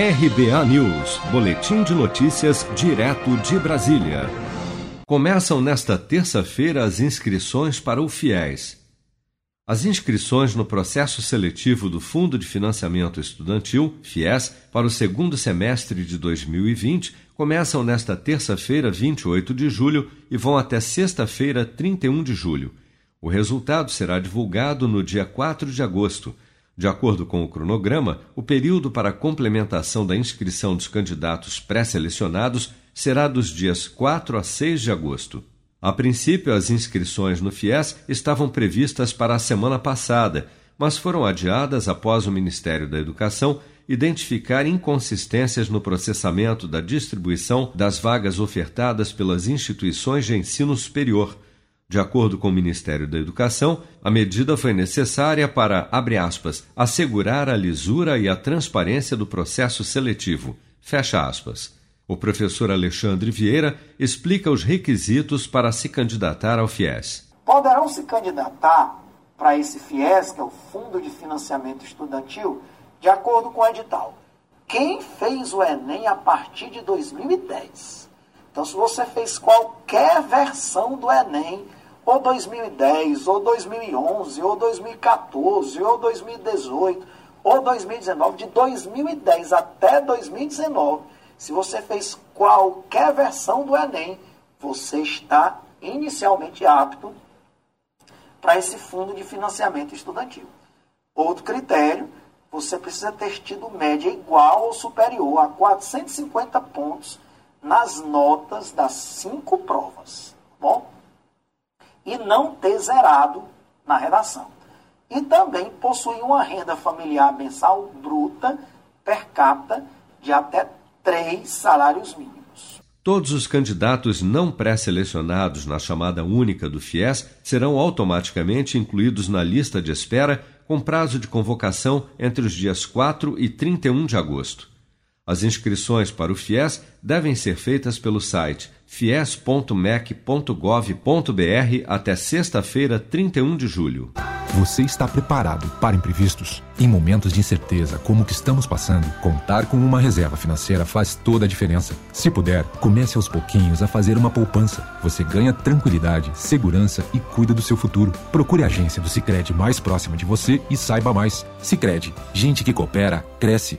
RBA News, Boletim de Notícias, direto de Brasília. Começam nesta terça-feira as inscrições para o FIES. As inscrições no processo seletivo do Fundo de Financiamento Estudantil, FIES, para o segundo semestre de 2020 começam nesta terça-feira, 28 de julho, e vão até sexta-feira, 31 de julho. O resultado será divulgado no dia 4 de agosto. De acordo com o cronograma, o período para complementação da inscrição dos candidatos pré-selecionados será dos dias 4 a 6 de agosto. A princípio, as inscrições no FIES estavam previstas para a semana passada, mas foram adiadas após o Ministério da Educação identificar inconsistências no processamento da distribuição das vagas ofertadas pelas instituições de ensino superior de acordo com o Ministério da Educação, a medida foi necessária para, abre aspas, assegurar a lisura e a transparência do processo seletivo. Fecha aspas. O professor Alexandre Vieira explica os requisitos para se candidatar ao FIES. Poderão se candidatar para esse FIES, que é o Fundo de Financiamento Estudantil, de acordo com o edital. Quem fez o Enem a partir de 2010. Então, se você fez qualquer versão do Enem ou 2010, ou 2011, ou 2014, ou 2018, ou 2019, de 2010 até 2019, se você fez qualquer versão do Enem, você está inicialmente apto para esse fundo de financiamento estudantil. Outro critério, você precisa ter tido média igual ou superior a 450 pontos nas notas das cinco provas. Tá bom? E não ter zerado na redação. E também possuir uma renda familiar mensal bruta per capita de até três salários mínimos. Todos os candidatos não pré-selecionados na chamada única do FIES serão automaticamente incluídos na lista de espera com prazo de convocação entre os dias 4 e 31 de agosto. As inscrições para o FIES devem ser feitas pelo site fies.mec.gov.br até sexta-feira, 31 de julho. Você está preparado para imprevistos? Em momentos de incerteza como o que estamos passando, contar com uma reserva financeira faz toda a diferença. Se puder, comece aos pouquinhos a fazer uma poupança. Você ganha tranquilidade, segurança e cuida do seu futuro. Procure a agência do Sicredi mais próxima de você e saiba mais. Sicredi, gente que coopera cresce.